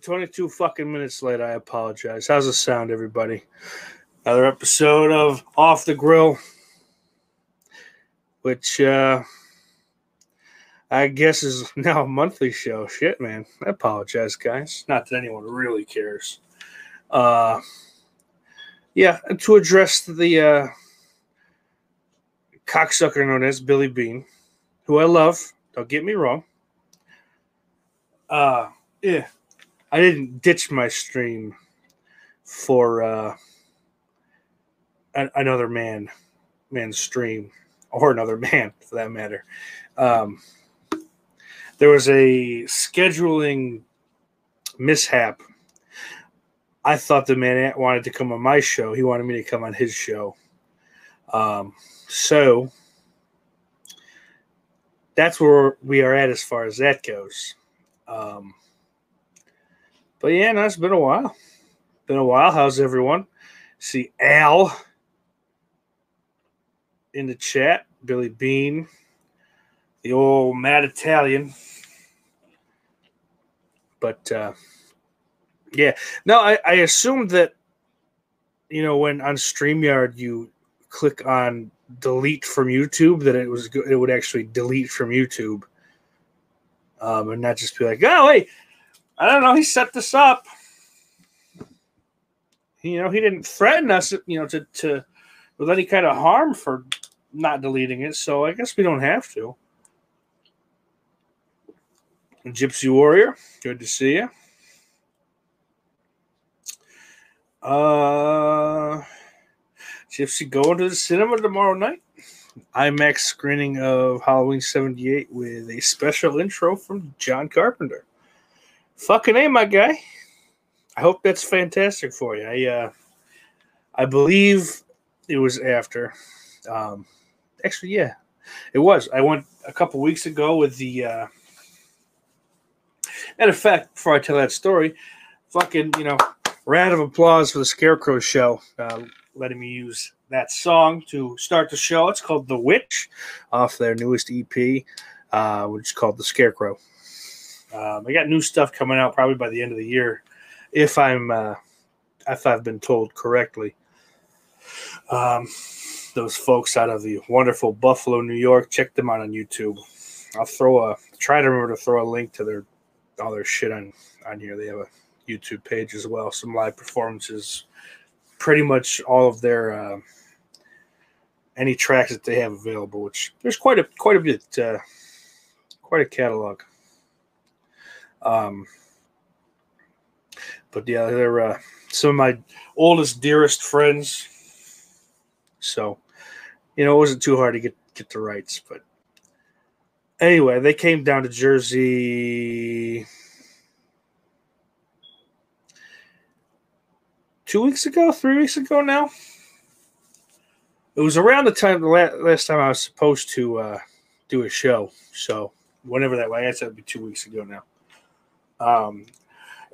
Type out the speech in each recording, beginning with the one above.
22 fucking minutes late. I apologize. How's the sound, everybody? Another episode of Off the Grill, which uh, I guess is now a monthly show. Shit, man. I apologize, guys. Not that anyone really cares. Uh, yeah, to address the uh, cocksucker known as Billy Bean, who I love. Don't get me wrong. Uh, yeah, I didn't ditch my stream for uh, another man, man's stream, or another man for that matter. Um, there was a scheduling mishap. I thought the man wanted to come on my show. He wanted me to come on his show. Um, so that's where we are at as far as that goes. Um, but yeah, no, it's been a while. Been a while. How's everyone? See Al in the chat, Billy Bean, the old mad Italian. But uh, yeah, no, I, I assumed that you know when on StreamYard you click on delete from YouTube that it was it would actually delete from YouTube, um, and not just be like, oh wait, I don't know, he set this up. You know, he didn't threaten us, you know, to to with any kind of harm for not deleting it, so I guess we don't have to. Gypsy Warrior, good to see you. Uh, Gypsy going to the cinema tomorrow night. IMAX screening of Halloween 78 with a special intro from John Carpenter. Fucking A, my guy. I hope that's fantastic for you. I uh I believe it was after. Um actually yeah, it was. I went a couple weeks ago with the uh matter of fact, before I tell that story, fucking, you know, round of applause for the Scarecrow show, uh, letting me use that song to start the show. It's called The Witch off their newest EP, uh, which is called The Scarecrow. Um, I got new stuff coming out probably by the end of the year, if I'm uh, if I've been told correctly. Um, those folks out of the wonderful Buffalo, New York, check them out on YouTube. I'll throw a try to remember to throw a link to their all their shit on on here. They have a YouTube page as well. Some live performances, pretty much all of their uh, any tracks that they have available. Which there's quite a quite a bit, uh, quite a catalog. Um, but yeah, they're uh, some of my oldest, dearest friends. So, you know, it wasn't too hard to get get the rights, but anyway, they came down to Jersey two weeks ago, three weeks ago now. It was around the time the last time I was supposed to uh, do a show. So whenever that was, I guess that'd be two weeks ago now. Um,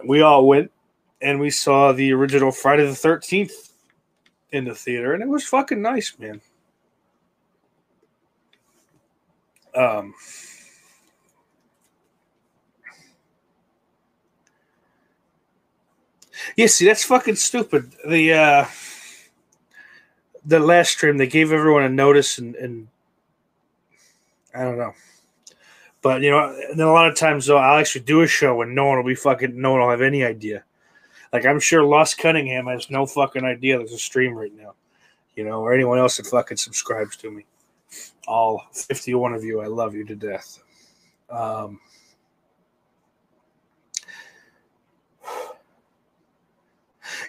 we all went and we saw the original Friday the Thirteenth in the theater, and it was fucking nice, man. Um, yeah, see, that's fucking stupid. The uh, the last stream they gave everyone a notice, and, and I don't know. But you know, and then a lot of times though, I'll actually do a show and no one will be fucking, no one will have any idea. Like I'm sure Lost Cunningham has no fucking idea there's a stream right now, you know, or anyone else that fucking subscribes to me. All 51 of you, I love you to death. Um,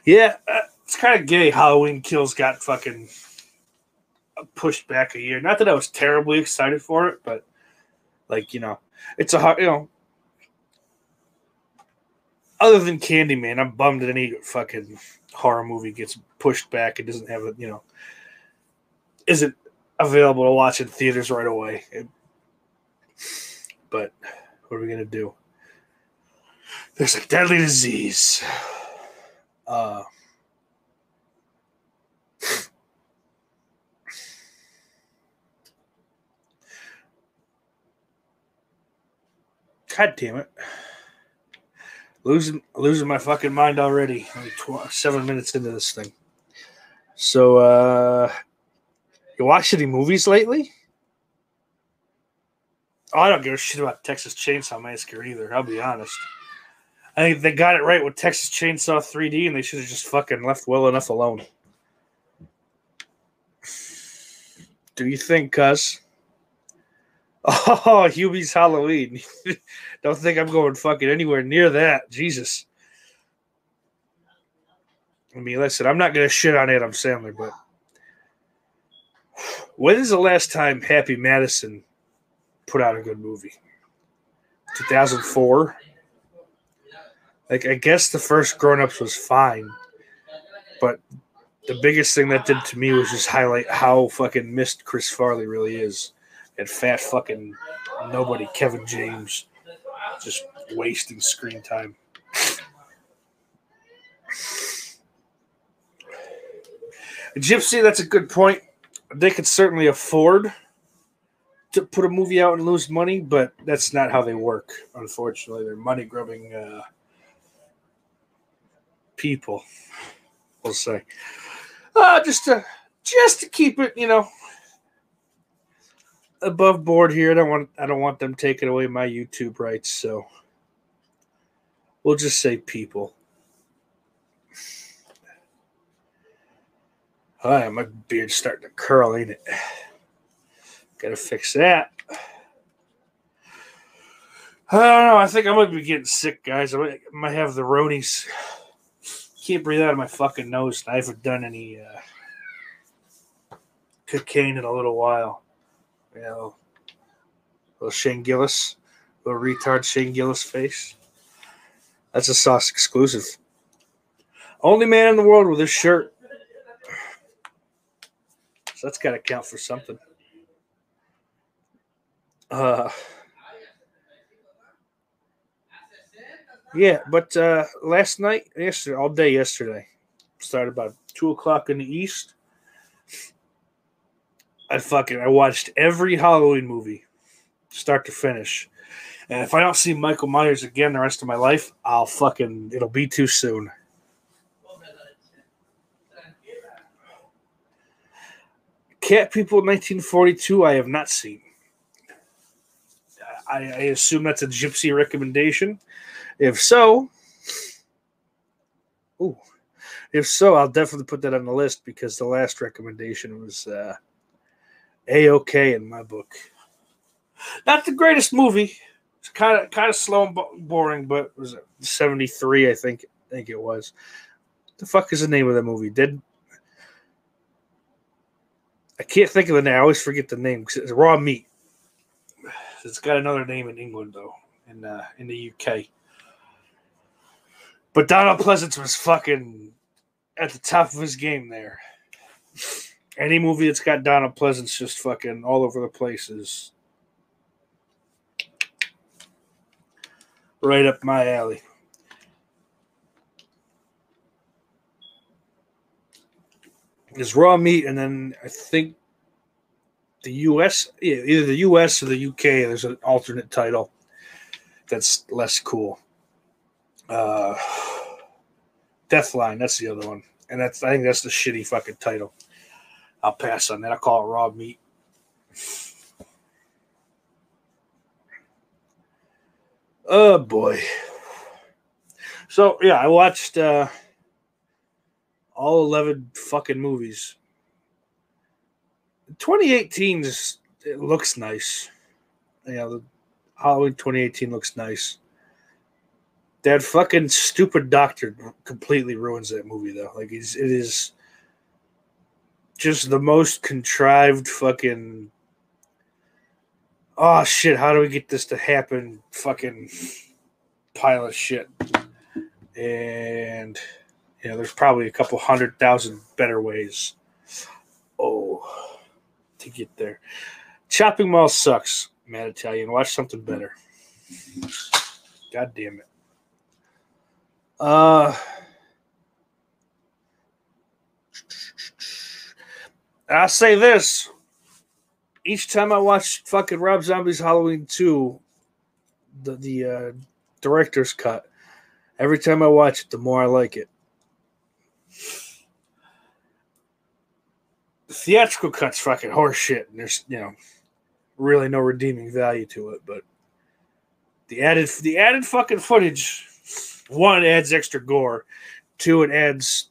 yeah, uh, it's kind of gay. Halloween Kills got fucking pushed back a year. Not that I was terribly excited for it, but like you know, it's a hard you know. Other than Candyman, I'm bummed that any fucking horror movie gets pushed back. It doesn't have a you know, isn't available to watch in theaters right away. It- but what are we gonna do? There's a deadly disease. Uh, God damn it. Losing losing my fucking mind already. Tw- seven minutes into this thing. So uh you watch any movies lately? Oh, I don't give a shit about Texas Chainsaw Massacre either, I'll be honest. I think they got it right with Texas Chainsaw 3D and they should have just fucking left well enough alone. Do you think, cuz? Oh, Hubie's Halloween. Don't think I'm going fucking anywhere near that. Jesus. I mean, listen, I'm not going to shit on Adam Sandler, but when is the last time Happy Madison put out a good movie? 2004? Like, I guess the first Grown Ups was fine, but the biggest thing that did to me was just highlight how fucking missed Chris Farley really is and fat fucking nobody Kevin James just wasting screen time. Gypsy, that's a good point. They could certainly afford to put a movie out and lose money, but that's not how they work. Unfortunately, they're money grubbing uh, people. We'll say, uh, just to just to keep it, you know, above board here. I don't want I don't want them taking away my YouTube rights, so we'll just say people. All right, my beard's starting to curl, ain't it? Gotta fix that. I don't know. I think I might be getting sick, guys. I might, have the ronies. Can't breathe out of my fucking nose. I haven't done any uh, cocaine in a little while. You know, little Shane Gillis, little retard Shane Gillis face. That's a sauce exclusive. Only man in the world with this shirt. So that's got to count for something. Uh, yeah, but uh, last night, yesterday, all day yesterday, started about two o'clock in the east. I fucking I watched every Halloween movie, start to finish. And if I don't see Michael Myers again the rest of my life, I'll fucking it'll be too soon. Cat People 1942, I have not seen. I, I assume that's a gypsy recommendation. If so, ooh, if so, I'll definitely put that on the list because the last recommendation was uh, a okay in my book. Not the greatest movie. It's kind of kind of slow and boring, but was it seventy three? I think I think it was. The fuck is the name of the movie? Did I can't think of the name. I always forget the name because it's raw meat. It's got another name in England though, in uh, in the UK. But Donald Pleasence was fucking at the top of his game there. Any movie that's got Donald Pleasence just fucking all over the place is right up my alley. It's raw meat, and then I think the U.S. Yeah, either the U.S. or the U.K. There's an alternate title that's less cool. Uh, Deathline, that's the other one, and that's I think that's the shitty fucking title. I'll pass on that. I'll call it raw meat. Oh boy. So yeah, I watched uh all eleven fucking movies. 2018 just it looks nice. You know, the Halloween 2018 looks nice. That fucking stupid doctor completely ruins that movie though. Like it's, it is just the most contrived fucking oh shit, how do we get this to happen? Fucking pile of shit. And you know, there's probably a couple hundred thousand better ways. Oh, to get there. Chopping Mall sucks, Mad Italian. Watch something better. God damn it. Uh I'll say this. Each time I watch fucking Rob Zombie's Halloween 2, the the uh, director's cut, every time I watch it, the more I like it. The theatrical cut's fucking horseshit, and there's you know really no redeeming value to it. But the added the added fucking footage, one adds extra gore, two it adds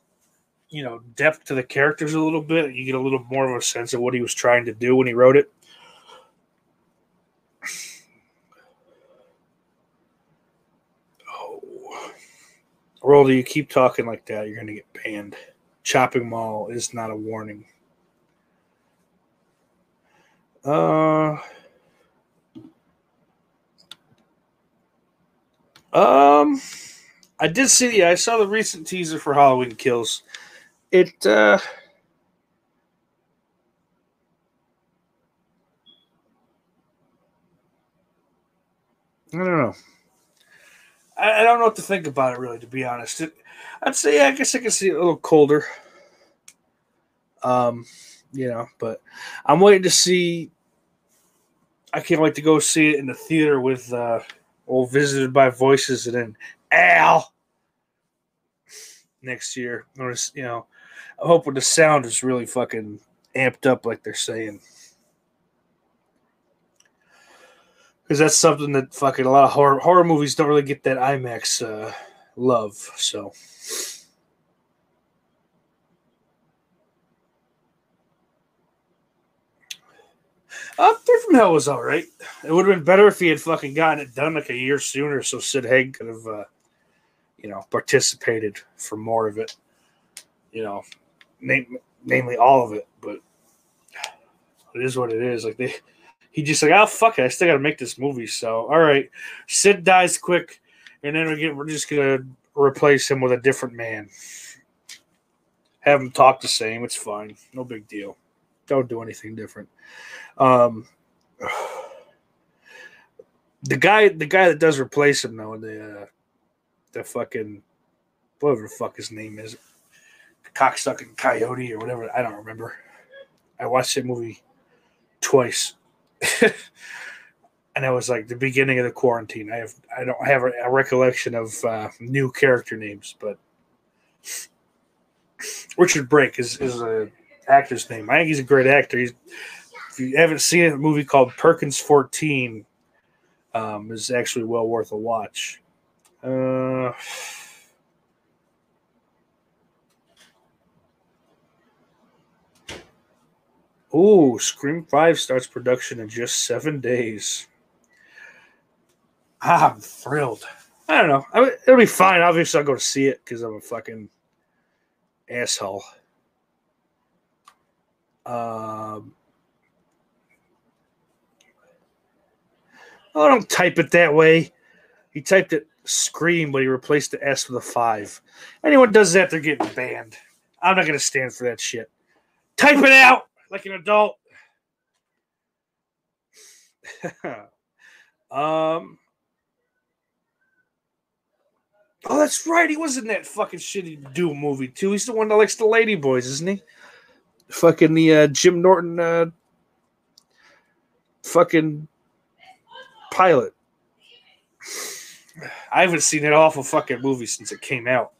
you know depth to the characters a little bit. You get a little more of a sense of what he was trying to do when he wrote it. Oh, Roldy, you keep talking like that, you're gonna get banned. Chopping Mall is not a warning. Uh, um, I did see. Yeah, I saw the recent teaser for Halloween Kills. It. uh I don't know. I, I don't know what to think about it, really. To be honest, it, I'd say yeah, I guess I can see it a little colder. Um, you know, but I'm waiting to see I can't wait to go see it in the theater with uh old visited by voices and then Al next year. Or, you know, I hope the sound is really fucking amped up like they're saying. Because that's something that fucking a lot of horror horror movies don't really get that IMAX uh, love. So Uh, Three from Hell was all right. It would have been better if he had fucking gotten it done like a year sooner, so Sid Haig could have, uh, you know, participated for more of it. You know, name, namely all of it. But it is what it is. Like they, he just like, oh fuck it, I still got to make this movie. So all right, Sid dies quick, and then we get, we're just gonna replace him with a different man. Have him talk the same. It's fine. No big deal. Don't do anything different. Um, the guy, the guy that does replace him though, the uh, the fucking whatever the fuck his name is, cocksucking coyote or whatever. I don't remember. I watched that movie twice, and it was like the beginning of the quarantine. I have I don't have a, a recollection of uh, new character names, but Richard Brake is is a actor's name. I think he's a great actor. He's if you haven't seen it, a movie called Perkins 14 um, is actually well worth a watch. Uh, oh, Scream 5 starts production in just seven days. I'm thrilled. I don't know. I mean, it'll be fine. Obviously, I'll go to see it because I'm a fucking asshole. Um, oh, don't type it that way. He typed it scream, but he replaced the S with a five. Anyone does that, they're getting banned. I'm not gonna stand for that shit. Type it out like an adult. um. Oh, that's right. He was in that fucking shitty Doom movie too. He's the one that likes the lady boys, isn't he? Fucking the uh, Jim Norton uh, fucking pilot. I haven't seen that awful fucking movie since it came out.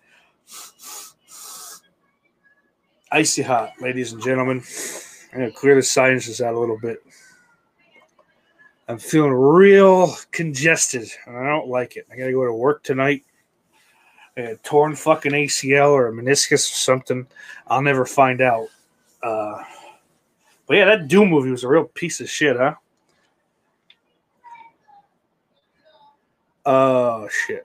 Icy hot, ladies and gentlemen. I'm gonna clear the sinuses out a little bit. I'm feeling real congested, and I don't like it. I gotta go to work tonight. A torn fucking ACL or a meniscus or something. I'll never find out. Uh, but yeah, that Doom movie was a real piece of shit, huh? Oh shit.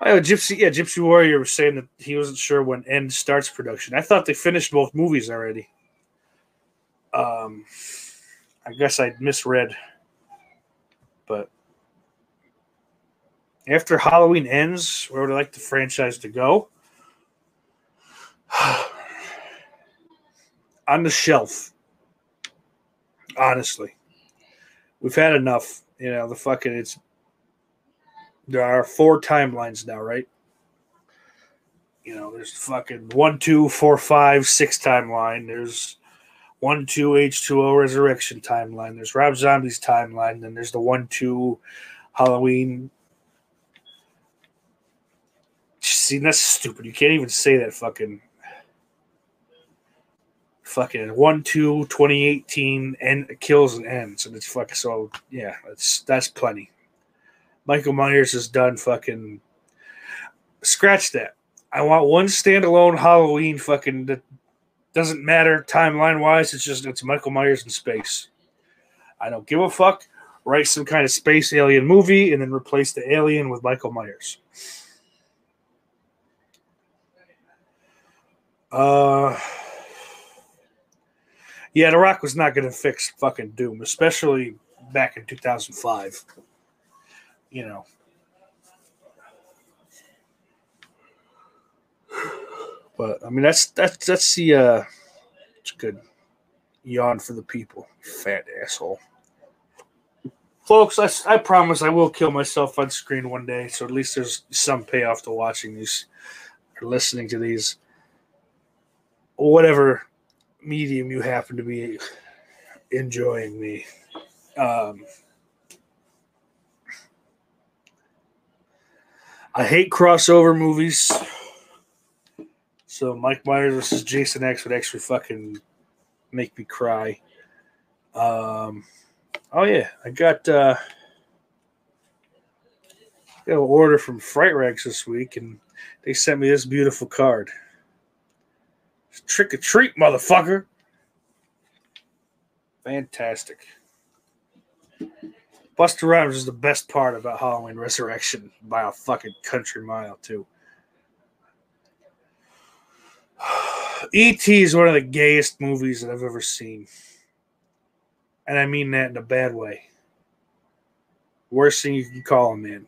Oh, Gypsy, yeah, Gypsy Warrior was saying that he wasn't sure when End starts production. I thought they finished both movies already. Um, I guess I misread, but after Halloween ends, where would I like the franchise to go? On the shelf. Honestly, we've had enough. You know, the fucking it's there are four timelines now, right? You know, there's fucking one, two, four, five, six timeline. There's one, two, H2O resurrection timeline. There's Rob Zombie's timeline. Then there's the one, two, Halloween. See, that's stupid. You can't even say that fucking fucking one, two, 2018 and kills and ends. And it's fucking so yeah, that's that's plenty. Michael Myers is done fucking scratch that. I want one standalone Halloween fucking that doesn't matter timeline wise. It's just it's Michael Myers in space. I don't give a fuck. Write some kind of space alien movie and then replace the alien with Michael Myers. Uh yeah, The Rock was not going to fix fucking Doom, especially back in 2005 you know. But I mean, that's that's that's the uh, it's good yawn for the people, fat asshole. Folks, I, I promise I will kill myself on screen one day, so at least there's some payoff to watching these or listening to these, whatever medium you happen to be enjoying me. Um, I hate crossover movies. So Mike Myers versus Jason X would actually fucking make me cry. Um, oh yeah, I got uh, got an order from Fright Rags this week, and they sent me this beautiful card. Trick or treat, motherfucker! Fantastic. Busta Rhymes is the best part about Halloween Resurrection by a fucking country mile, too. E.T. is one of the gayest movies that I've ever seen. And I mean that in a bad way. Worst thing you can call him, man.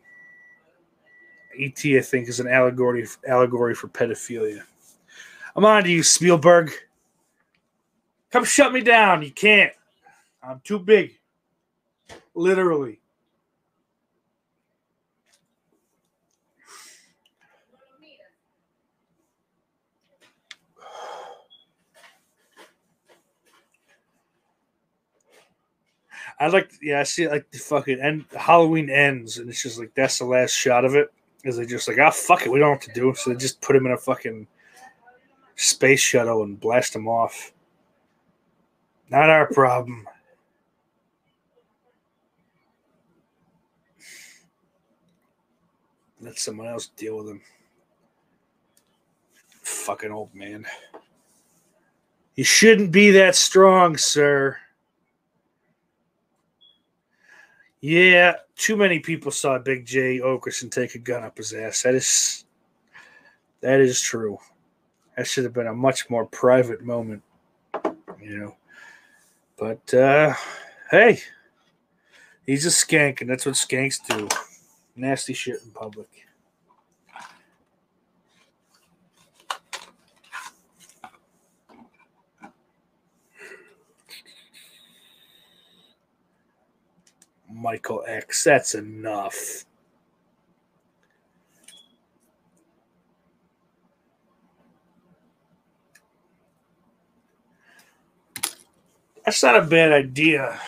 E.T., I think, is an allegory allegory for pedophilia. I'm on to you, Spielberg. Come shut me down. You can't. I'm too big. Literally. I like, yeah, I see like the fucking end. Halloween ends, and it's just like that's the last shot of it. Is they just like, ah, fuck it, we don't have to do, so they just put him in a fucking space shuttle and blast him off. Not our problem. Let someone else deal with him. Fucking old man. You shouldn't be that strong, sir. Yeah, too many people saw Big Jay Oakerson take a gun up his ass. That is that is true. That should have been a much more private moment, you know. But uh hey, he's a skank, and that's what skanks do Nasty shit in public. Michael X, that's enough. That's not a bad idea.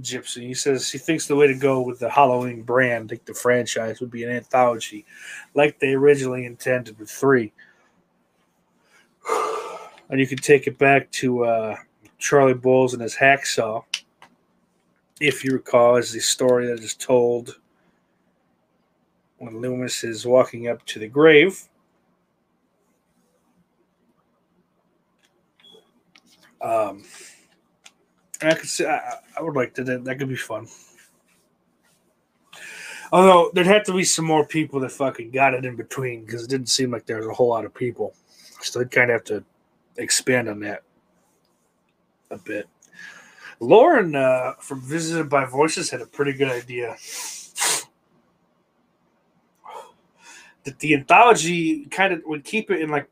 Gypsy. He says he thinks the way to go with the Halloween brand, like the franchise, would be an anthology, like they originally intended with three. And you could take it back to uh, Charlie Bowles and his hacksaw. If you recall, is the story that is told when Loomis is walking up to the grave. Um, I could say I, I would like to. That, that could be fun. Although there'd have to be some more people that fucking got it in between because it didn't seem like there was a whole lot of people. So they'd kind of have to expand on that a bit. Lauren uh, from Visited by Voices had a pretty good idea. That the anthology kind of would keep it in like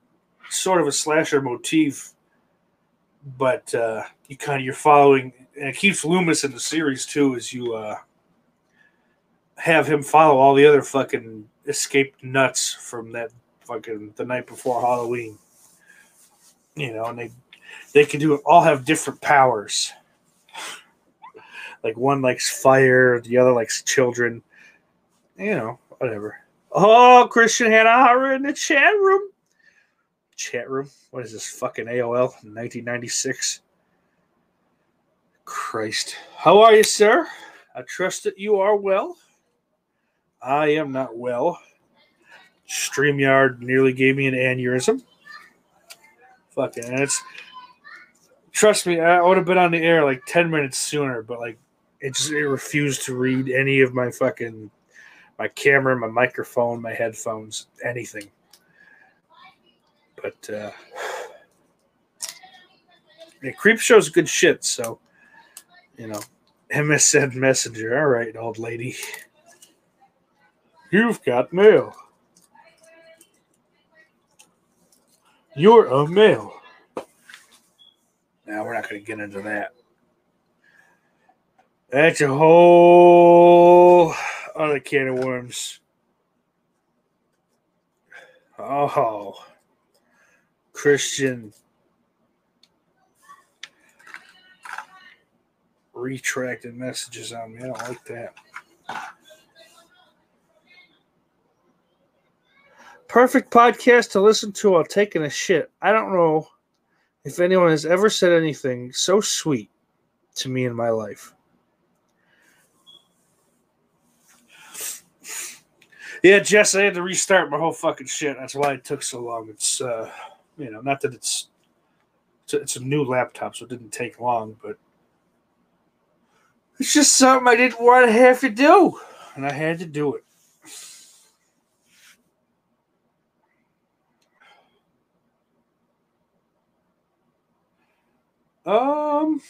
sort of a slasher motif, but uh, you kind of you're following, and it keeps Loomis in the series too, as you uh, have him follow all the other fucking escaped nuts from that fucking the night before Halloween you know, and they they can do all have different powers. Like one likes fire, the other likes children. You know, whatever. Oh, Christian Hannah in the chat room. Chat room. What is this fucking AOL 1996? Christ. How are you, sir? I trust that you are well. I am not well. StreamYard nearly gave me an aneurysm. Fucking, and it's trust me, I would have been on the air like ten minutes sooner, but like it just it refused to read any of my fucking my camera, my microphone, my headphones, anything. But uh yeah, Creepshow's good shit, so you know. MSN Messenger. All right, old lady. You've got mail. You're a male. Now we're not going to get into that. That's a whole other can of worms. Oh, Christian retracted messages on me. I don't like that. Perfect podcast to listen to while taking a shit. I don't know if anyone has ever said anything so sweet to me in my life. Yeah, Jess, I had to restart my whole fucking shit. That's why it took so long. It's, uh, you know, not that it's it's a, it's a new laptop, so it didn't take long, but it's just something I didn't want to have to do, and I had to do it. Um,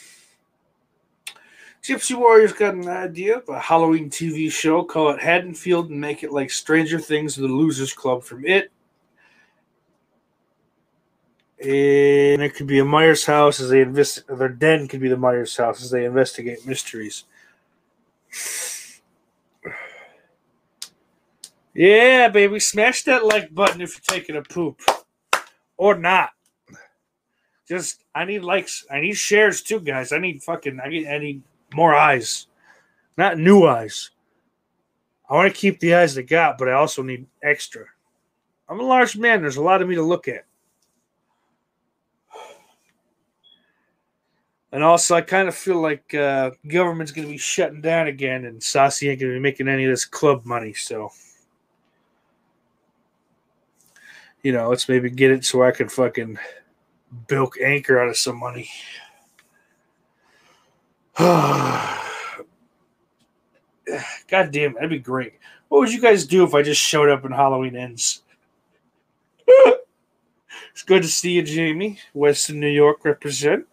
Gypsy Warriors got an idea of a Halloween TV show. Call it Haddonfield and make it like Stranger Things, the Losers Club from it. And it could be a Myers house as they invest. Their den could be the Myers house as they investigate mysteries. Yeah, baby, smash that like button if you're taking a poop, or not. Just I need likes. I need shares too, guys. I need fucking. I need. I need more eyes, not new eyes. I want to keep the eyes they got, but I also need extra. I'm a large man. There's a lot of me to look at. And also, I kind of feel like uh, government's going to be shutting down again, and Saucy ain't going to be making any of this club money. So, you know, let's maybe get it so I can fucking bilk anchor out of some money. God damn, that'd be great. What would you guys do if I just showed up and Halloween ends? it's good to see you, Jamie. Western New York represent.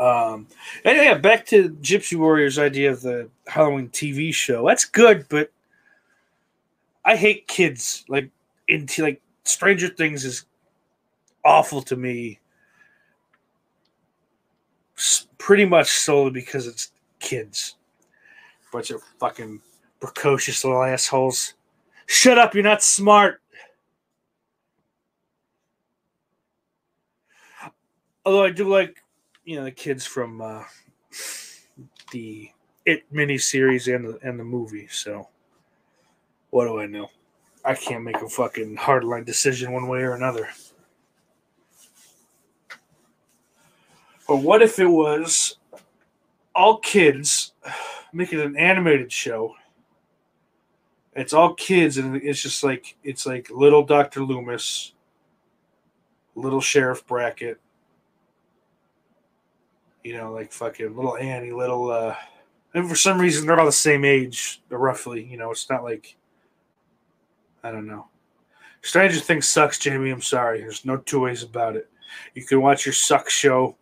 Um, and yeah, back to Gypsy Warrior's idea of the Halloween TV show. That's good, but I hate kids. Like into like Stranger Things is awful to me. Pretty much solely because it's kids. Bunch of fucking precocious little assholes. Shut up, you're not smart. Although I do like, you know, the kids from uh, the It miniseries and the and the movie. So, what do I know? I can't make a fucking hardline decision one way or another. But what if it was all kids making an animated show? It's all kids, and it's just like it's like little Doctor Loomis, little Sheriff Brackett, you know, like fucking little Annie, little. uh And for some reason, they're all the same age, roughly. You know, it's not like I don't know. Stranger Things sucks, Jamie. I'm sorry. There's no two ways about it. You can watch your suck show.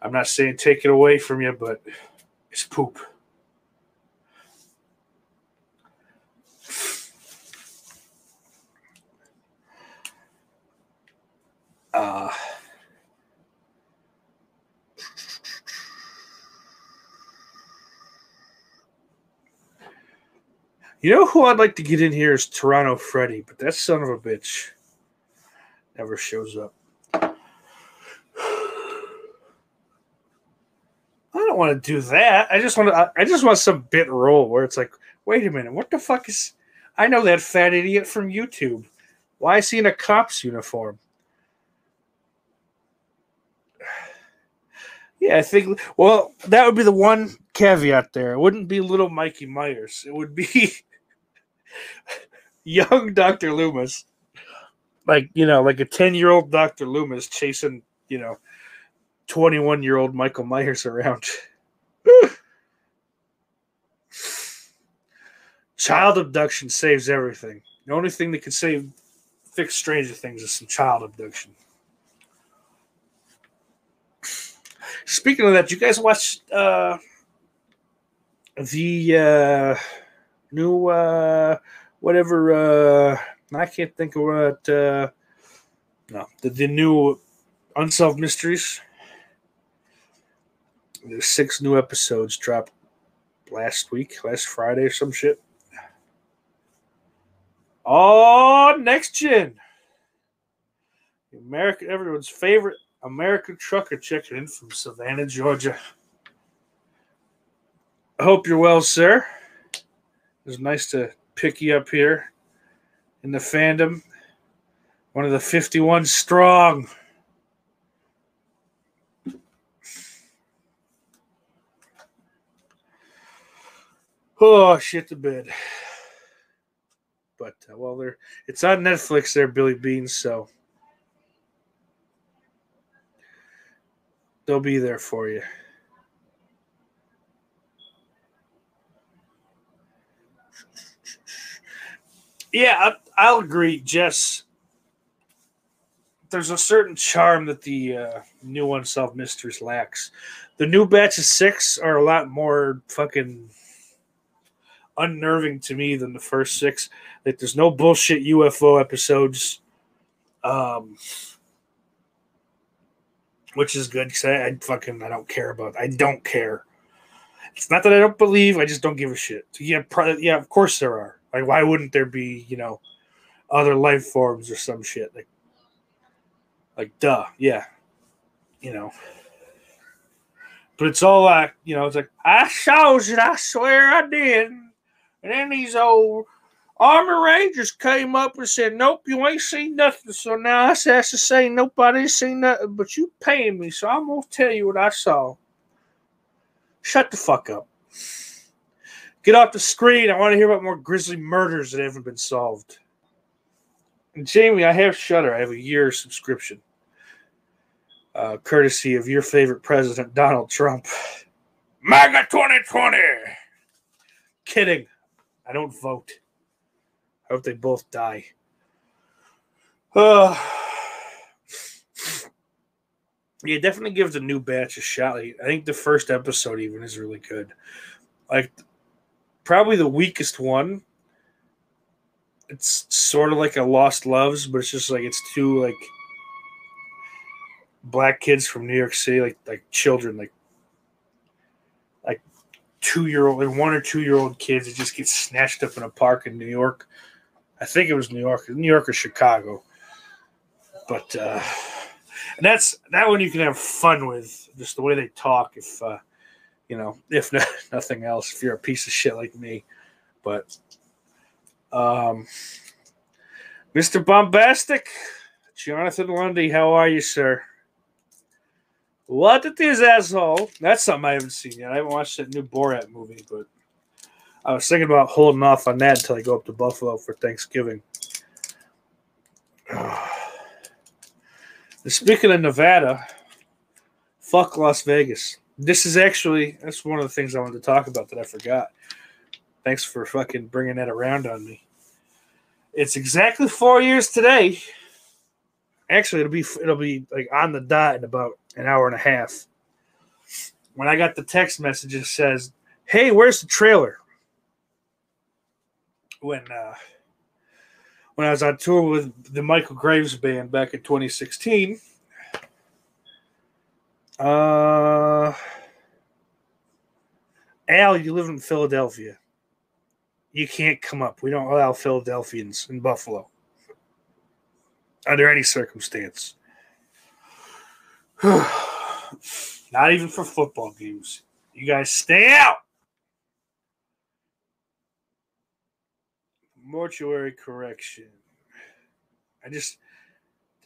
I'm not saying take it away from you, but it's poop. Uh, you know who I'd like to get in here is Toronto Freddy, but that son of a bitch never shows up. I don't want to do that. I just want to. I just want some bit roll where it's like, wait a minute, what the fuck is? I know that fat idiot from YouTube. Why is he in a cop's uniform? Yeah, I think. Well, that would be the one caveat there. It wouldn't be little Mikey Myers. It would be young Doctor Loomis, like you know, like a ten-year-old Doctor Loomis chasing you know, twenty-one-year-old Michael Myers around. child abduction saves everything. The only thing that can save fix Stranger Things is some child abduction. Speaking of that, you guys watched uh, the uh, new uh, whatever? Uh, I can't think of what. Uh, no, the, the new Unsolved Mysteries. There's six new episodes dropped last week, last Friday or some shit. Oh, next gen. America, everyone's favorite American trucker checking in from Savannah, Georgia. I hope you're well, sir. It was nice to pick you up here in the fandom. One of the 51 strong. Oh, shit the bed. But, uh, well, they're, it's on Netflix there, Billy Beans, so they'll be there for you. Yeah, I, I'll agree, Jess. There's a certain charm that the uh, new Unsolved Mysteries lacks. The new batch of six are a lot more fucking unnerving to me than the first six. Like, there's no bullshit UFO episodes. Um, which is good because I, I, fucking I don't care about. I don't care. It's not that I don't believe. I just don't give a shit. Yeah, pro- yeah. Of course there are. Like, why wouldn't there be? You know, other life forms or some shit. Like, like, duh. Yeah. You know. But it's all like, you know, it's like I showed it. I swear I did. And then these old Army Rangers came up and said, Nope, you ain't seen nothing. So now I has to say nobody seen nothing, but you paying me, so I'm gonna tell you what I saw. Shut the fuck up. Get off the screen. I want to hear about more grisly murders that haven't been solved. And Jamie, I have Shudder. I have a year subscription. Uh, courtesy of your favorite president, Donald Trump. MAGA 2020. Kidding. I don't vote. I hope they both die. Uh, yeah, definitely give the new batch a shot. I think the first episode even is really good. Like, probably the weakest one. It's sort of like a Lost Loves, but it's just like it's two like black kids from New York City, like like children, like like two year old and one or two year old kids that just get snatched up in a park in New York. I think it was New York, New York or Chicago. But uh, and that's that one you can have fun with, just the way they talk. If uh, you know, if not, nothing else, if you're a piece of shit like me. But um, Mr. Bombastic, Jonathan Lundy, how are you, sir? What it is, asshole? That's something I haven't seen yet. I haven't watched that new Borat movie, but I was thinking about holding off on that until I go up to Buffalo for Thanksgiving. Speaking of Nevada, fuck Las Vegas. This is actually that's one of the things I wanted to talk about that I forgot. Thanks for fucking bringing that around on me. It's exactly four years today. Actually, it'll be it'll be like on the dot in about an hour and a half. When I got the text message, it says, "Hey, where's the trailer?" When uh, when I was on tour with the Michael Graves band back in 2016. Uh, Al, you live in Philadelphia. You can't come up. We don't allow Philadelphians in Buffalo under any circumstance. Not even for football games. You guys stay out. Mortuary correction. I just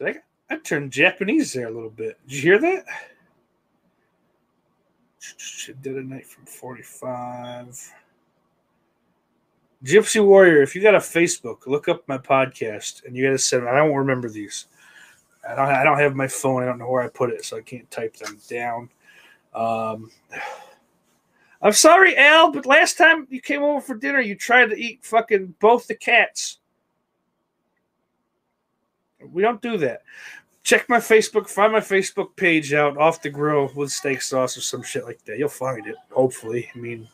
did I I turned Japanese there a little bit. Did you hear that? Did a night from 45. Gypsy Warrior, if you got a Facebook, look up my podcast and you got to send. I don't remember these. I don't. I don't have my phone. I don't know where I put it, so I can't type them down. Um, I'm sorry, Al, but last time you came over for dinner, you tried to eat fucking both the cats. We don't do that. Check my Facebook, find my Facebook page out off the grill with steak sauce or some shit like that. You'll find it, hopefully. I mean,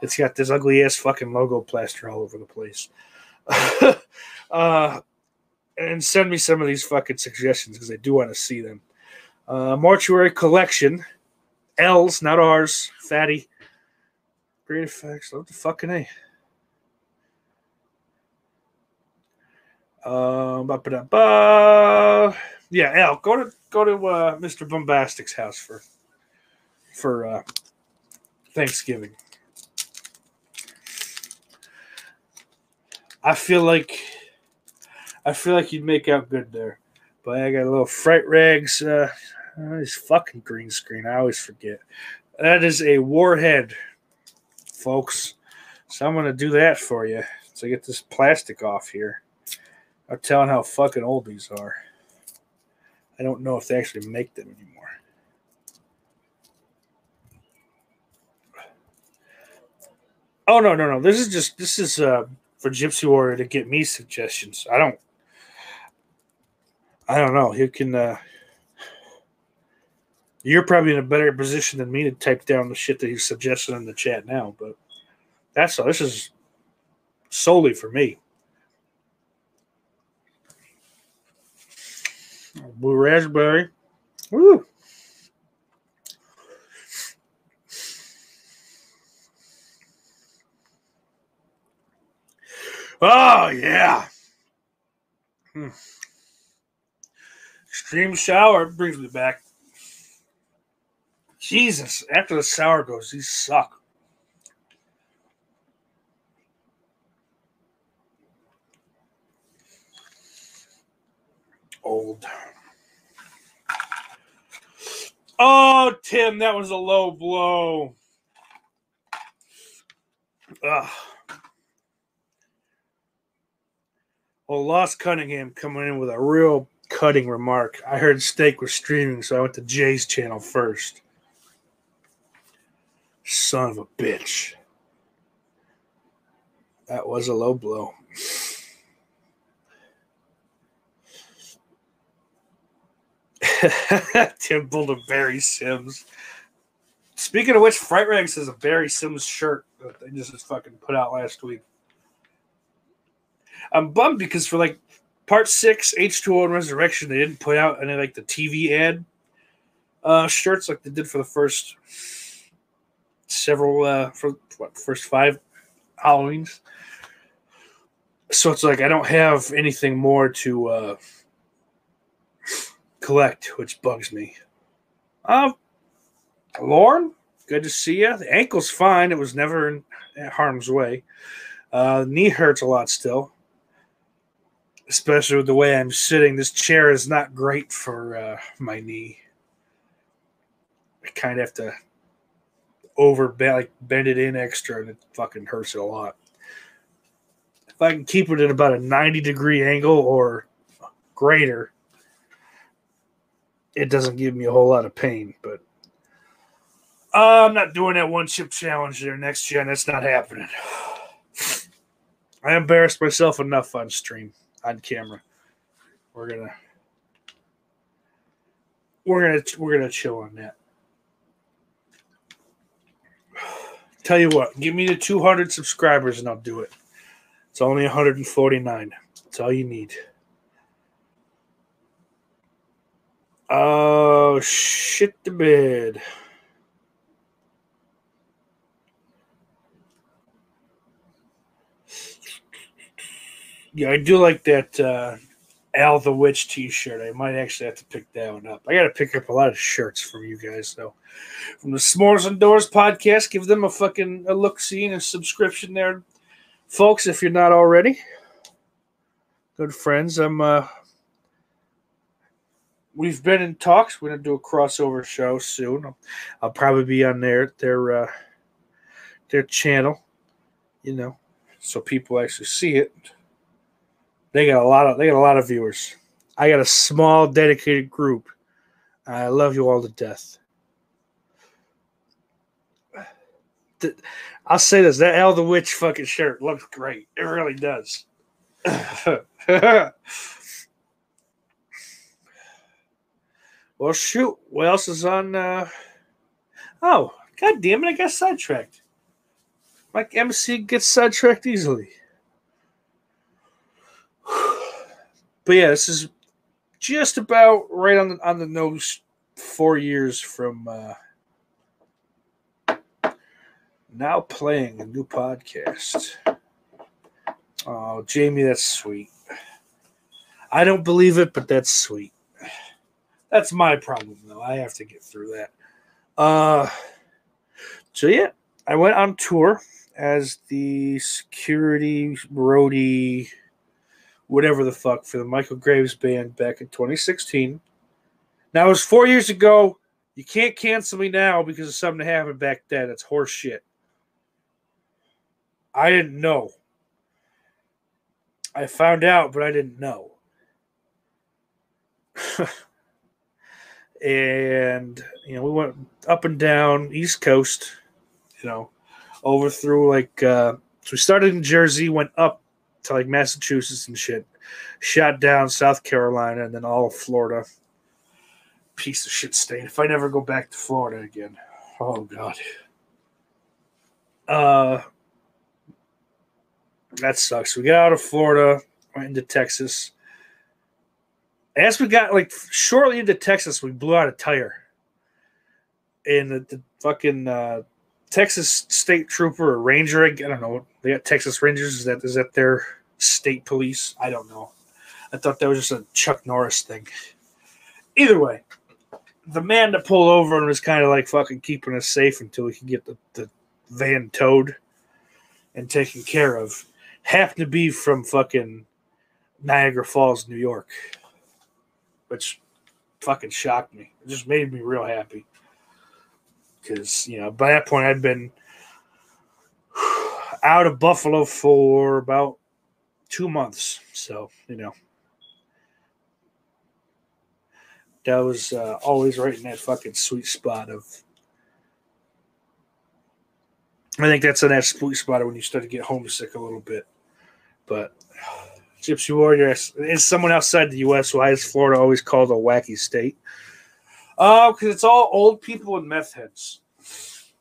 it's got this ugly ass fucking logo plaster all over the place. uh, and send me some of these fucking suggestions because I do want to see them. Uh, Mortuary Collection, L's, not ours, fatty. Great effects, love the fucking A. Uh, ba-ba-da-ba. Yeah, Al, go to go to uh, Mr. Bombastic's house for for uh, Thanksgiving. I feel like I feel like you'd make out good there, but I got a little fright rags. Uh, oh, this fucking green screen. I always forget. That is a warhead, folks. So I'm gonna do that for you. So I get this plastic off here. I'm telling how fucking old these are. I don't know if they actually make them anymore. Oh no, no, no. This is just this is uh for Gypsy Warrior to get me suggestions. I don't I don't know. You can uh you're probably in a better position than me to type down the shit that he's suggesting in the chat now, but that's all. This is solely for me. Blue raspberry. Woo. Oh yeah. Hmm. Extreme Sour brings me back. Jesus, after the sour goes, these suck. Old. Oh, Tim, that was a low blow. Ugh. Well, Lost Cunningham coming in with a real cutting remark. I heard Steak was streaming, so I went to Jay's channel first. Son of a bitch. That was a low blow. Tim pulled a Barry Sims. Speaking of which, Fright Rags has a Barry Sims shirt that they just fucking put out last week. I'm bummed because for like part six, H2O and Resurrection, they didn't put out any like the TV ad uh, shirts like they did for the first several uh, for what first five Halloweens. So it's like I don't have anything more to uh, collect, which bugs me. Um, Lauren, good to see you. The ankle's fine. It was never in harm's way. Uh, knee hurts a lot still, especially with the way I'm sitting. This chair is not great for uh, my knee. I kind of have to over like bend it in extra, and it fucking hurts it a lot. If I can keep it at about a 90 degree angle or greater, it doesn't give me a whole lot of pain. But uh, I'm not doing that one chip challenge there next gen. That's not happening. I embarrassed myself enough on stream, on camera. We're gonna we're gonna we're gonna chill on that. Tell you what, give me the 200 subscribers and I'll do it. It's only 149. That's all you need. Oh, shit the bed. Yeah, I do like that uh, Al the Witch t shirt. I might actually have to pick that one up. I got to pick up a lot of shirts from you guys, though. From the S'mores and Doors podcast, give them a fucking a look see and a subscription there, folks, if you're not already. Good friends. I'm, uh, we've been in talks. We're gonna do a crossover show soon. I'll, I'll probably be on their their uh, their channel, you know, so people actually see it. They got a lot of they got a lot of viewers. I got a small dedicated group. I love you all to death. I'll say this: that Al the Witch fucking shirt looks great. It really does. well, shoot. What else is on? Uh... Oh, god damn it! I got sidetracked. Like MC gets sidetracked easily. But yeah, this is just about right on the on the nose. Four years from uh, now playing a new podcast. Oh, Jamie, that's sweet. I don't believe it, but that's sweet. That's my problem, though. I have to get through that. Uh, so yeah, I went on tour as the security roadie whatever the fuck for the Michael Graves band back in 2016. Now it was four years ago. You can't cancel me now because of something that happened back then. It's horse shit. I didn't know. I found out, but I didn't know. and you know, we went up and down East Coast, you know, over through like uh so we started in Jersey, went up to like Massachusetts and shit. Shot down South Carolina and then all of Florida. Piece of shit state. If I never go back to Florida again. Oh god. Uh that sucks. We got out of Florida, went into Texas. As we got like shortly into Texas, we blew out a tire. And the, the fucking uh, Texas state trooper or ranger, I don't know. They got Texas Rangers. Is that is that their state police? I don't know. I thought that was just a Chuck Norris thing. Either way, the man that pulled over and was kind of like fucking keeping us safe until we could get the, the van towed and taken care of happened to be from fucking Niagara Falls, New York, which fucking shocked me. It just made me real happy because you know by that point I'd been out of Buffalo for about two months, so you know that was uh, always right in that fucking sweet spot of. I think that's in that sweet spot when you start to get homesick a little bit. But Gypsy Warrior is someone outside the U.S. Why is Florida always called a wacky state? Oh, uh, because it's all old people and meth heads.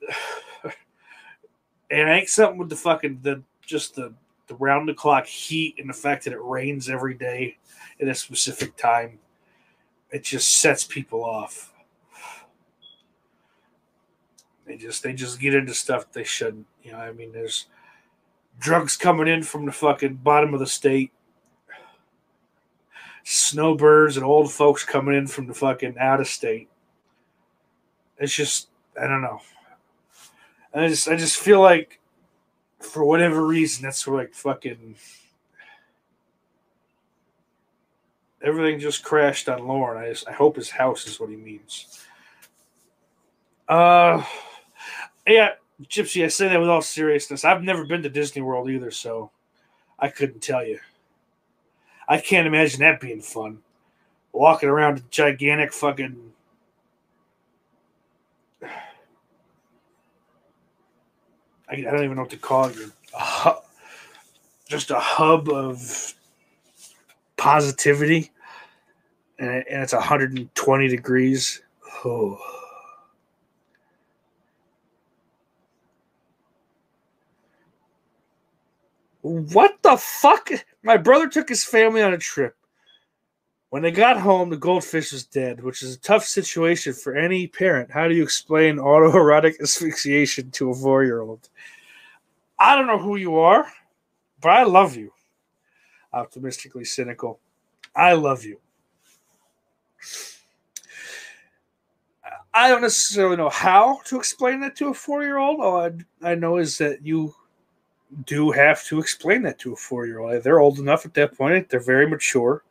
and it ain't something with the fucking the just the the round the clock heat and the fact that it rains every day at a specific time. It just sets people off. They just they just get into stuff they shouldn't. You know, I mean, there's drugs coming in from the fucking bottom of the state. Snowbirds and old folks coming in from the fucking out of state. It's just I don't know. I just I just feel like for whatever reason that's like fucking everything just crashed on Lauren. I just, I hope his house is what he means. Uh yeah, Gypsy, I say that with all seriousness. I've never been to Disney World either, so I couldn't tell you. I can't imagine that being fun. Walking around a gigantic fucking. I, don't even know what to call it. Just a hub of positivity, and, it- and it's 120 degrees. Oh. What the fuck? My brother took his family on a trip. When they got home, the goldfish was dead, which is a tough situation for any parent. How do you explain autoerotic asphyxiation to a four year old? I don't know who you are, but I love you. Optimistically cynical. I love you. I don't necessarily know how to explain that to a four year old. All I, I know is that you do have to explain that to a four year old. They're old enough at that point, they're very mature,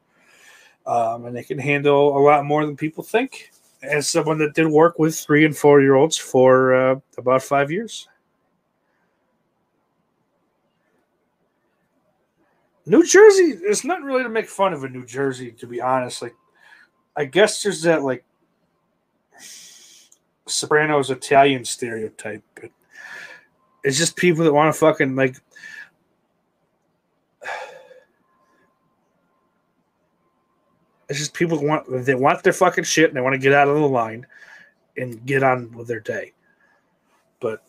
um, and they can handle a lot more than people think. As someone that did work with three and four year olds for uh, about five years. New Jersey, it's not really to make fun of in New Jersey, to be honest. Like, I guess there's that, like, Sopranos Italian stereotype, but it's just people that want to fucking like it's just people want they want their fucking shit and they want to get out of the line and get on with their day. But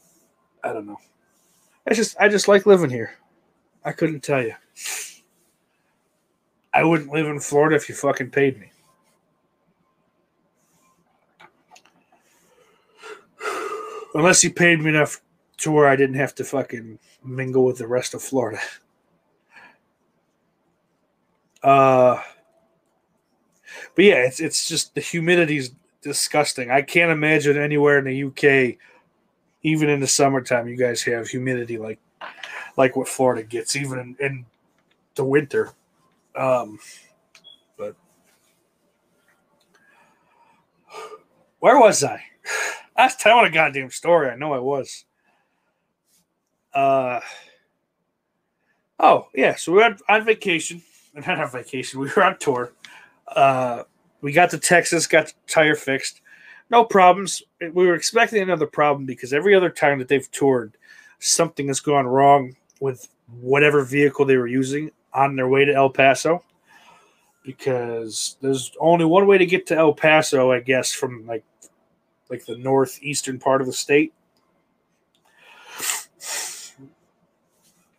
I don't know. I just I just like living here. I couldn't tell you. I wouldn't live in Florida if you fucking paid me. Unless you paid me enough to where I didn't have to fucking mingle with the rest of Florida. Uh, but yeah, it's it's just the humidity's disgusting. I can't imagine anywhere in the UK, even in the summertime, you guys have humidity like like what Florida gets, even in, in the winter. Um, but where was I? I was telling a goddamn story. I know I was. Uh oh yeah, so we were on, on vacation. Not on vacation. We were on tour. Uh, we got to Texas, got the tire fixed. No problems. We were expecting another problem because every other time that they've toured, something has gone wrong with whatever vehicle they were using on their way to El Paso. Because there's only one way to get to El Paso, I guess, from like like the northeastern part of the state.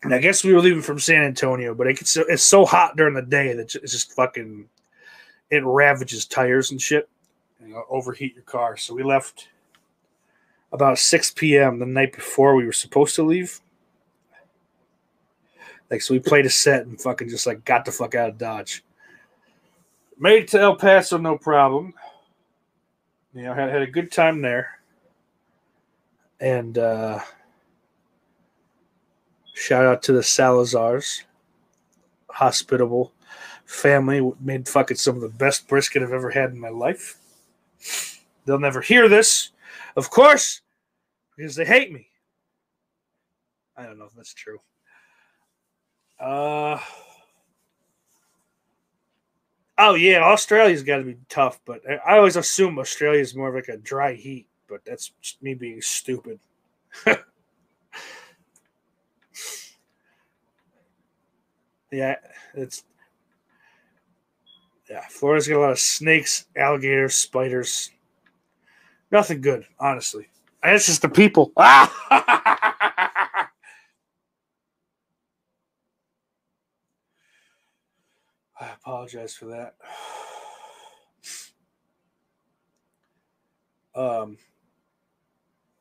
And I guess we were leaving from San Antonio, but it gets, it's so hot during the day that it's just fucking it ravages tires and shit. You overheat your car. So we left about 6 p.m. the night before we were supposed to leave. Like, so we played a set and fucking just like got the fuck out of Dodge. Made it to El Paso, no problem. You know, had, had a good time there. And uh shout out to the Salazars. Hospitable family made fucking some of the best brisket I've ever had in my life. They'll never hear this, of course, because they hate me. I don't know if that's true. Uh oh yeah, Australia's got to be tough, but I- always assume Australia's more of like a dry heat, but that's me being stupid. yeah, it's yeah. Florida's got a lot of snakes, alligators, spiders. Nothing good, honestly. And it's just the people. I apologize for that. Um,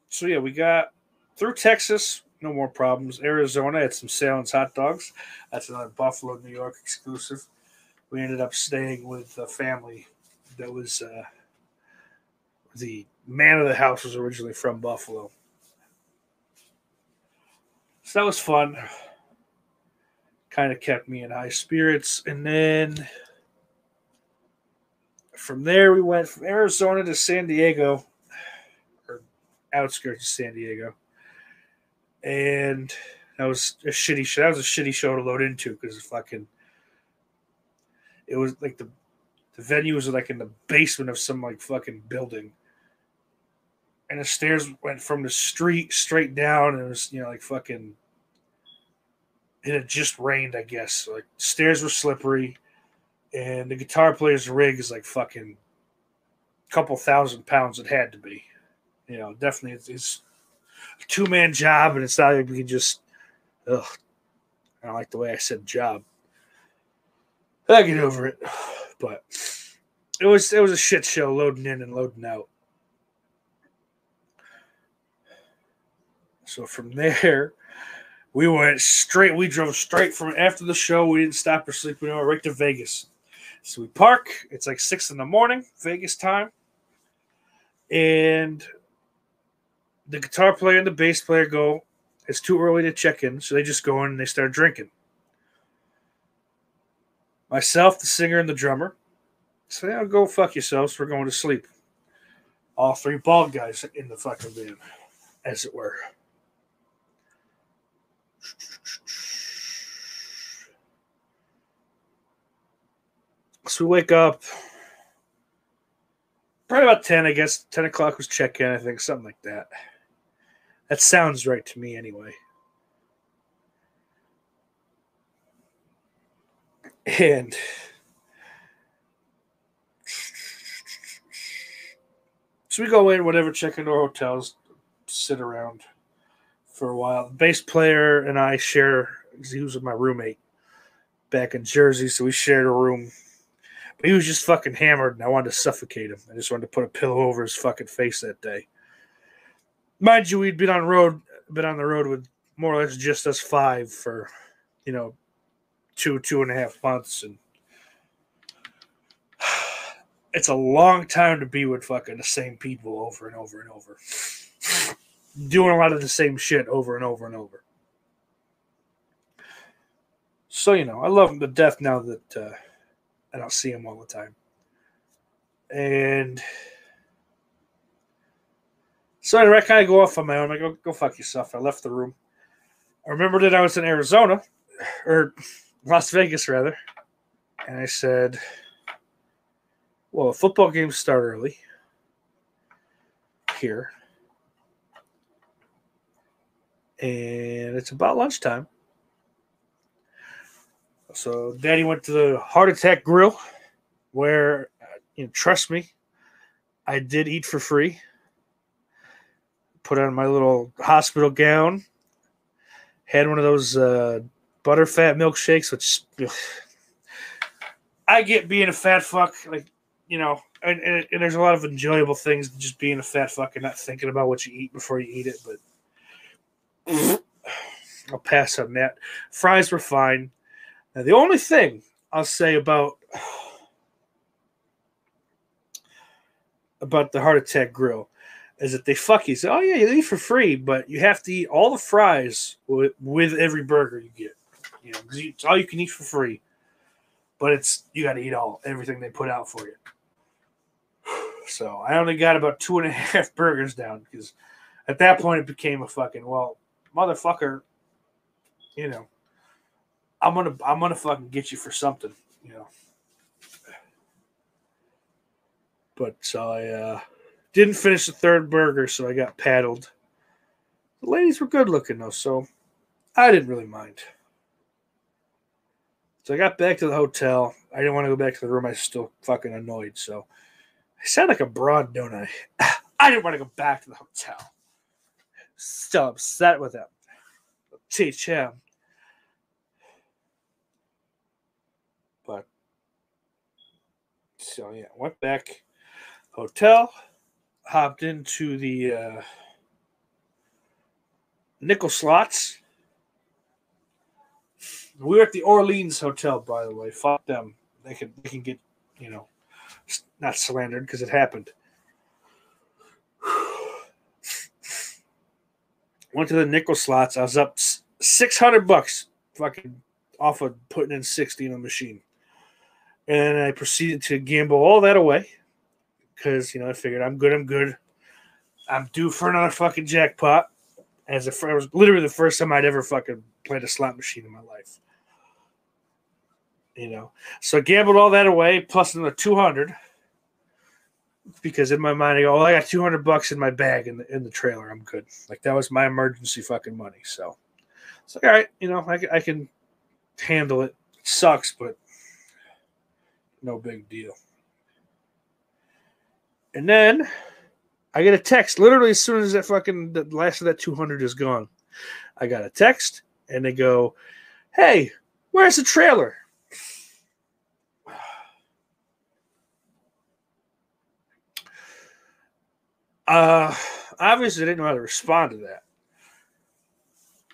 so yeah, we got through Texas, no more problems. Arizona had some Sahlen's hot dogs. That's another Buffalo, New York exclusive. We ended up staying with a family that was uh, the man of the house was originally from Buffalo. So that was fun. Kind of kept me in high spirits. And then from there, we went from Arizona to San Diego, or outskirts of San Diego. And that was a shitty show. That was a shitty show to load into because fucking. It was like the the venue was like in the basement of some like fucking building and the stairs went from the street straight down. And it was, you know, like fucking. And it had just rained, I guess. So, like stairs were slippery, and the guitar player's rig is like fucking a couple thousand pounds. It had to be, you know, definitely it's, two man job, and it's not like we can just. Ugh, I don't like the way I said job. I get over it, but it was it was a shit show loading in and loading out. So from there, we went straight. We drove straight from after the show. We didn't stop or sleep. We went right to Vegas. So we park. It's like six in the morning, Vegas time, and the guitar player and the bass player go. It's too early to check in, so they just go in and they start drinking. Myself, the singer, and the drummer say, "Yeah, go fuck yourselves. We're going to sleep." All three bald guys in the fucking van, as it were. So we wake up probably about 10, I guess. 10 o'clock was check in, I think, something like that. That sounds right to me anyway. And so we go in, whatever, check into our hotels, sit around for a while. The bass player and I share. He was with my roommate back in Jersey, so we shared a room. But he was just fucking hammered, and I wanted to suffocate him. I just wanted to put a pillow over his fucking face that day. Mind you, we'd been on road, been on the road with more or less just us five for, you know, two two and a half months, and it's a long time to be with fucking the same people over and over and over doing a lot of the same shit over and over and over. So you know, I love him to death now that uh, I don't see him all the time. And so anyway, I kind of go off on my own. I go, go fuck yourself. I left the room. I remember that I was in Arizona, or Las Vegas rather, and I said, "Well, football games start early here." and it's about lunchtime. So Daddy went to the Heart Attack Grill, where uh, you know, trust me, I did eat for free. Put on my little hospital gown, had one of those uh, butterfat milkshakes, which I get being a fat fuck, like you know, and, and, and there's a lot of enjoyable things just being a fat fuck and not thinking about what you eat before you eat it, but I'll pass on that. Fries were fine. Now, the only thing I'll say about about the heart attack grill is that they fuck you. Say, oh yeah, you eat for free, but you have to eat all the fries with, with every burger you get. You know, because it's all you can eat for free. But it's you got to eat all everything they put out for you. So I only got about two and a half burgers down because at that point it became a fucking well motherfucker, you know, I'm gonna I'm gonna fucking get you for something, you know. But so I uh, didn't finish the third burger, so I got paddled. The ladies were good looking though, so I didn't really mind. So I got back to the hotel. I didn't want to go back to the room. I was still fucking annoyed. So I sound like a broad, don't I? I didn't want to go back to the hotel so upset with him. Teach him. But so yeah, went back hotel, hopped into the uh, nickel slots. We were at the Orleans Hotel, by the way. Fuck them. They can they can get you know not slandered because it happened. Went to the nickel slots. I was up six hundred bucks, fucking off of putting in sixty in a machine, and I proceeded to gamble all that away because you know I figured I'm good. I'm good. I'm due for another fucking jackpot. As fir- it was literally the first time I'd ever fucking played a slot machine in my life. You know, so I gambled all that away plus another two hundred because in my mind I go, well, I got two hundred bucks in my bag in the in the trailer. I'm good. Like that was my emergency fucking money. So it's like, all right, you know, I, I can handle it. It sucks, but no big deal. And then I get a text literally as soon as that fucking the last of that 200 is gone. I got a text and they go, Hey, where's the trailer? Uh, obviously, I didn't know how to respond to that.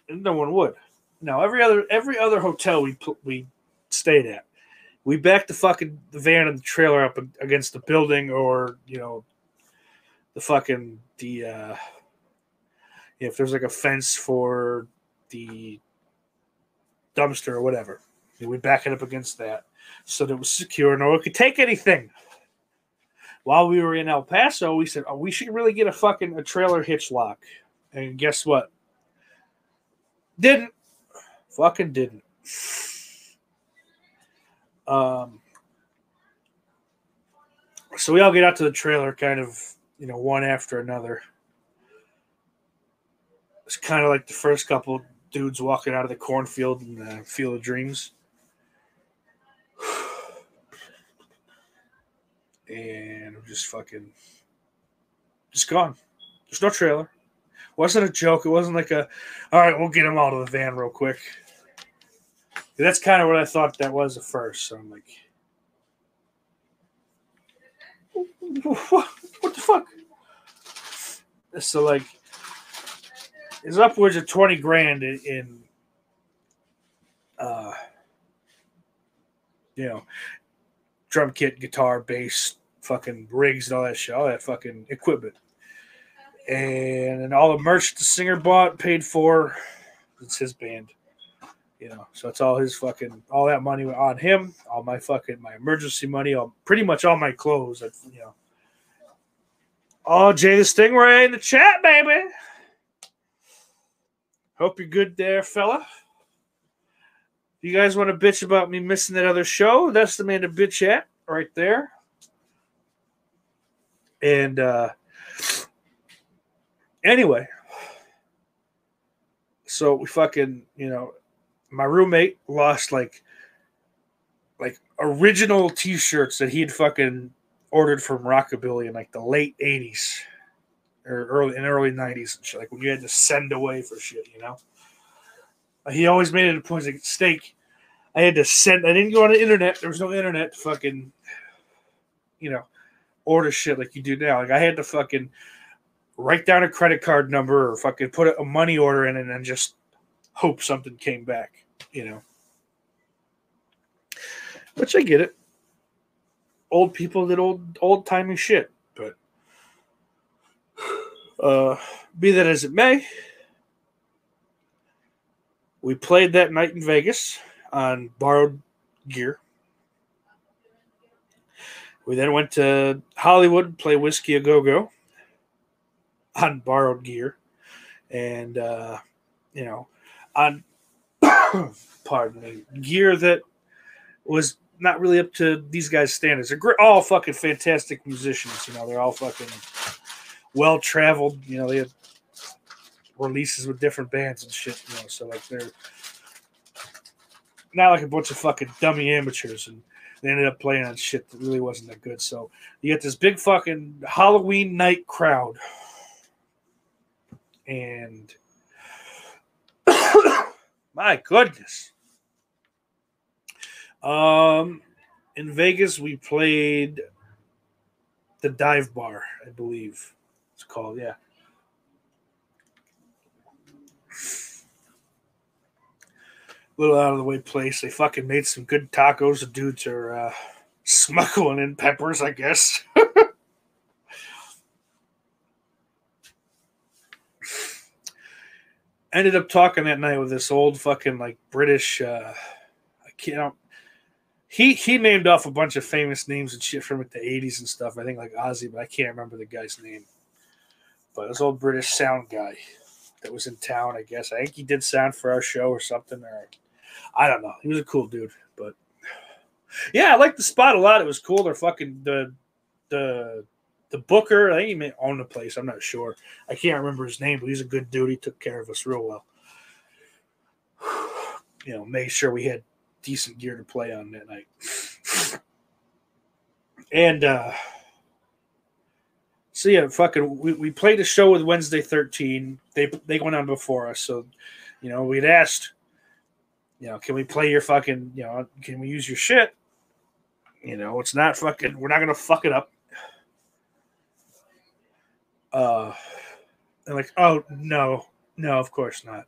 No one would. Now, every other every other hotel we we stayed at, we backed the fucking the van and the trailer up against the building or you know the fucking the uh if there's like a fence for the dumpster or whatever we back it up against that so that it was secure and no one could take anything. While we were in el paso we said oh, we should really get a fucking a trailer hitch lock. And guess what? Didn't. Fucking didn't um so we all get out to the trailer kind of you know one after another. It's kind of like the first couple dudes walking out of the cornfield in the field of dreams. And I'm just fucking just gone. There's no trailer. Wasn't a joke. It wasn't like a all right we'll get him out of the van real quick that's kind of what i thought that was at first so i'm like what, what the fuck? So like, it's upwards of twenty grand in, in uh, you know, drum kit, guitar, bass, fucking rigs, and all that shit, all that fucking equipment, and and all the merch the singer bought, paid for. It's his band. You know, so it's all his fucking all that money on him, all my fucking my emergency money, all pretty much all my clothes. You know, Oh, Jay the Stingray in the chat, baby. Hope you're good there, fella. You guys want to bitch about me missing that other show? That's the man to bitch at right there. And uh anyway, so we fucking, you know, my roommate lost like like original t-shirts that he'd fucking ordered from Rockabilia in like the late '80s or early in early '90s and shit. Like when you had to send away for shit, you know. He always made it a point. Like steak, I had to send. I didn't go on the internet. There was no internet. To fucking, you know, order shit like you do now. Like I had to fucking write down a credit card number or fucking put a money order in and then just hope something came back. You know. Which I get it old people did old old timey shit. But uh, be that as it may, we played that night in Vegas on borrowed gear. We then went to Hollywood to play Whisky a Go Go on borrowed gear, and uh, you know, on pardon me, gear that was not really up to these guys' standards. They're all fucking fantastic musicians. You know, they're all fucking well traveled. You know, they have releases with different bands and shit. You know, so like they're not like a bunch of fucking dummy amateurs, and they ended up playing on shit that really wasn't that good. So you get this big fucking Halloween night crowd, and My goodness. Um, in Vegas, we played the dive bar, I believe it's called. Yeah. Little out of the way place. They fucking made some good tacos. The dudes are uh, smuggling in peppers, I guess. Ended up talking that night with this old fucking like British. Uh, I can't. He he named off a bunch of famous names and shit from like the '80s and stuff. I think like Ozzy, but I can't remember the guy's name. But this old British sound guy that was in town, I guess. I think he did sound for our show or something, or I don't know. He was a cool dude, but yeah, I liked the spot a lot. It was cool. They're fucking the the the booker. I think he may own the place. I'm not sure. I can't remember his name, but he's a good dude. He took care of us real well. You know, made sure we had decent gear to play on that night. and uh so yeah, fucking we, we played a show with Wednesday 13. They they went on before us. So, you know, we'd asked, you know, can we play your fucking, you know, can we use your shit? You know, it's not fucking we're not gonna fuck it up. Uh and like, oh no, no, of course not.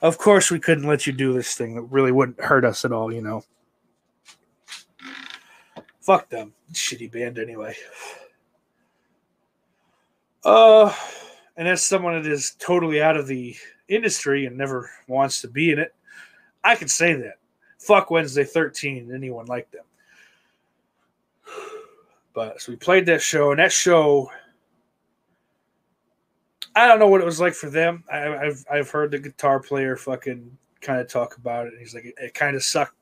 Of course we couldn't let you do this thing that really wouldn't hurt us at all, you know. Fuck them. Shitty band anyway. Uh, and as someone that is totally out of the industry and never wants to be in it, I can say that. Fuck Wednesday 13 anyone like them. But so we played that show, and that show, I don't know what it was like for them. I, have I've heard the guitar player fucking kind of talk about it. And he's like, it, it kind of sucked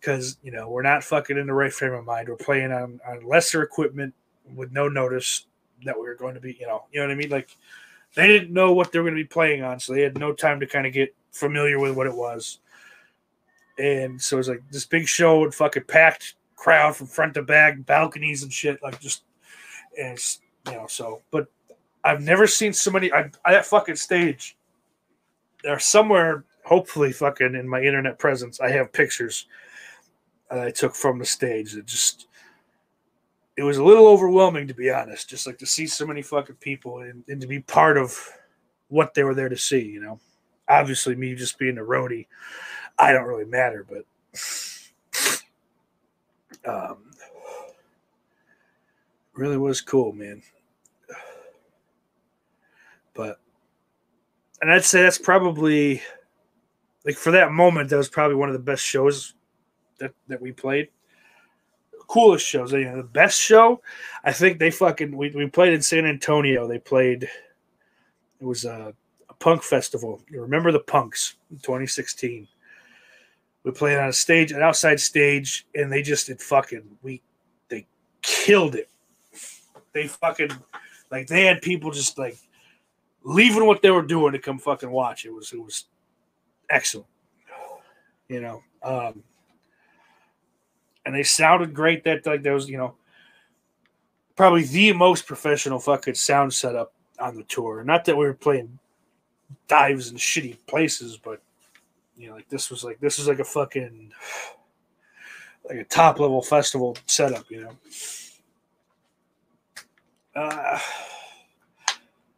because you know we're not fucking in the right frame of mind. We're playing on on lesser equipment with no notice that we were going to be, you know, you know what I mean? Like they didn't know what they were going to be playing on, so they had no time to kind of get familiar with what it was. And so it was like this big show and fucking packed crowd from front to back, balconies and shit, like just and you know, so but I've never seen so many I, I that fucking stage. There's somewhere, hopefully, fucking in my internet presence, I have pictures that I took from the stage It just it was a little overwhelming to be honest just like to see so many fucking people and, and to be part of what they were there to see you know obviously me just being a roadie i don't really matter but um really was cool man but and i'd say that's probably like for that moment that was probably one of the best shows that that we played coolest shows. You know, the best show, I think they fucking we, we played in San Antonio. They played it was a, a punk festival. You remember the punks in 2016. We played on a stage, an outside stage, and they just did fucking we they killed it. They fucking like they had people just like leaving what they were doing to come fucking watch. It was it was excellent. You know, um, and they sounded great. That like there was you know probably the most professional fucking sound setup on the tour. Not that we were playing dives in shitty places, but you know like this was like this was like a fucking like a top level festival setup. You know. Uh,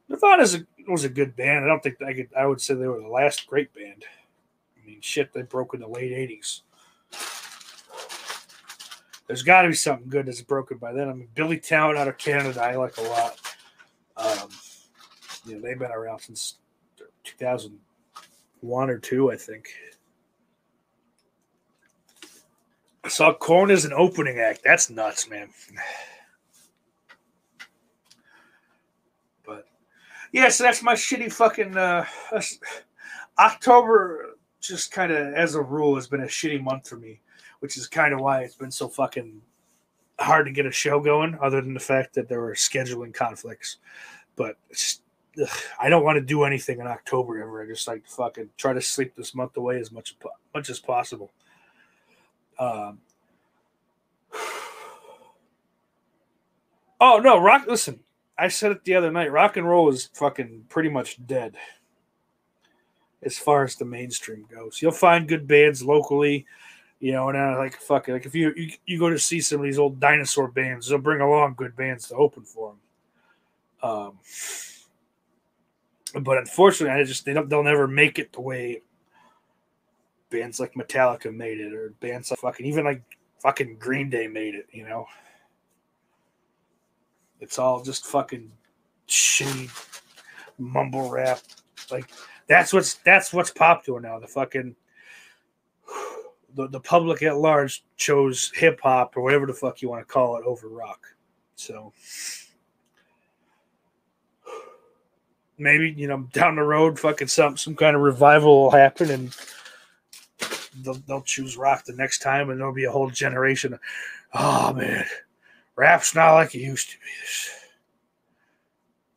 Nirvana a, was a good band. I don't think I could. I would say they were the last great band. I mean, shit, they broke in the late '80s there's got to be something good that's broken by then. I mean, Billy Talent out of Canada, I like a lot. Um, you know, they've been around since 2001 or two, I think. I saw Korn as an opening act. That's nuts, man. Yeah, so that's my shitty fucking uh, October. Just kind of, as a rule, has been a shitty month for me which is kind of why it's been so fucking hard to get a show going, other than the fact that there were scheduling conflicts. But ugh, I don't want to do anything in October ever. I just like fucking try to sleep this month away as much much as possible. Um, oh no, rock! Listen, I said it the other night. Rock and roll is fucking pretty much dead as far as the mainstream goes. You'll find good bands locally you know, and I like fuck it. Like if you, you you go to see some of these old dinosaur bands, they'll bring along good bands to open for them. Um, but unfortunately, I just they don't they'll never make it the way bands like Metallica made it, or bands like fucking even like fucking Green Day made it. You know, it's all just fucking shitty mumble rap. Like that's what's that's what's popular now. The fucking the, the public at large chose hip hop or whatever the fuck you want to call it over rock. So maybe you know down the road, fucking some some kind of revival will happen and they'll, they'll choose rock the next time, and there'll be a whole generation. Of, oh man, rap's not like it used to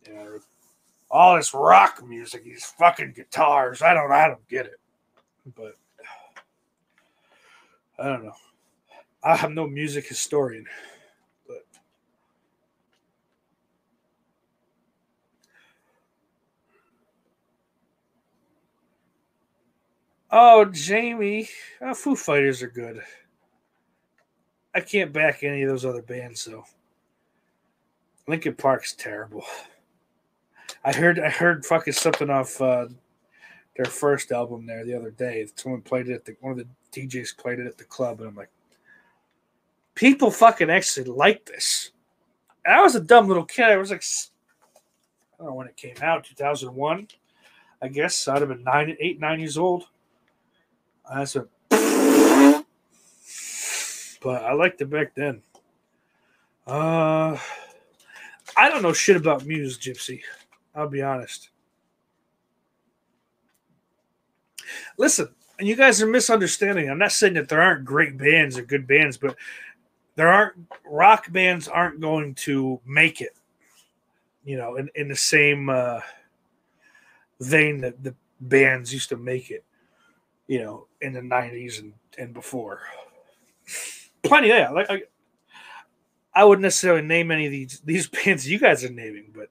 be. Yeah, all this rock music, these fucking guitars. I don't, I don't get it, but I don't know. I'm no music historian, but oh, Jamie, oh, Foo Fighters are good. I can't back any of those other bands though. Linkin Park's terrible. I heard I heard fucking something off uh, their first album there the other day. Someone played it at the one of the DJs played it at the club, and I'm like, people fucking actually like this. And I was a dumb little kid. I was like, I don't know when it came out, 2001, I guess. I'd have been nine, eight, nine years old. That's said, but I liked it back then. Uh, I don't know shit about Muse, Gypsy. I'll be honest. Listen, and you guys are misunderstanding. I'm not saying that there aren't great bands or good bands, but there aren't rock bands aren't going to make it. You know, in, in the same uh, vein that the bands used to make it. You know, in the '90s and and before. Plenty, yeah. Like I, I wouldn't necessarily name any of these these bands you guys are naming, but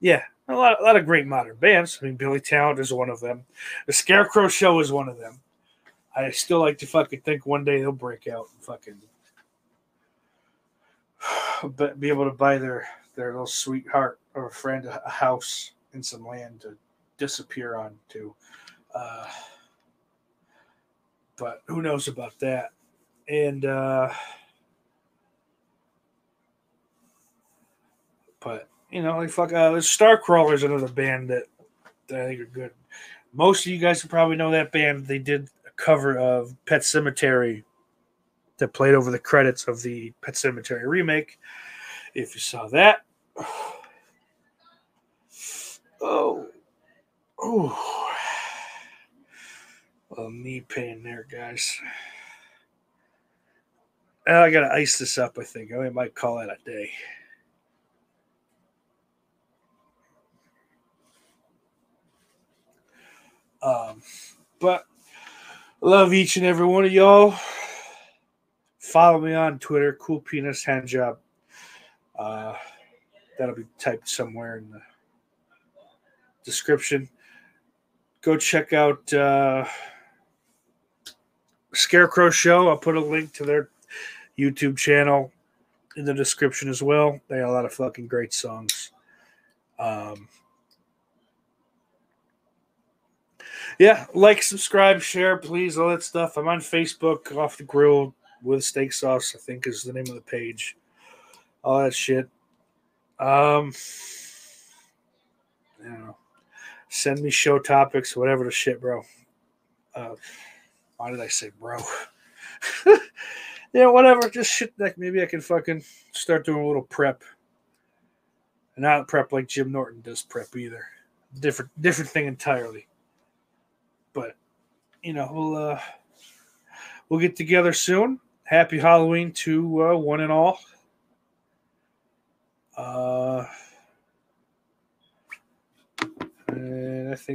yeah, a lot, a lot of great modern bands. I mean, Billy Talent is one of them. The Scarecrow Show is one of them. I still like to fucking think one day they'll break out and fucking but be able to buy their their little sweetheart or a friend a house and some land to disappear onto. Uh, but who knows about that? And uh, but you know, like fuck, uh, Starcrawler's another band that, that I think are good. Most of you guys probably know that band. They did a cover of Pet Sematary that played over the credits of the Pet Sematary remake. If you saw that, oh, oh, a knee pain there, guys. I gotta ice this up. I think I might call it a day. Um, but love each and every one of y'all. Follow me on Twitter, cool penis hand job. Uh, that'll be typed somewhere in the description. Go check out uh, Scarecrow Show. I'll put a link to their YouTube channel in the description as well. They have a lot of fucking great songs. Um, yeah, like, subscribe, share, please, all that stuff. I'm on Facebook, off the grill with steak sauce. I think is the name of the page. All that shit. Um, I don't know. Send me show topics, whatever the shit, bro. Uh, why did I say bro? yeah, whatever. Just shit. Like maybe I can fucking start doing a little prep. Not prep like Jim Norton does prep either. Different, different thing entirely. But you know, we'll uh, we'll get together soon. Happy Halloween to uh, one and all. Uh, and I think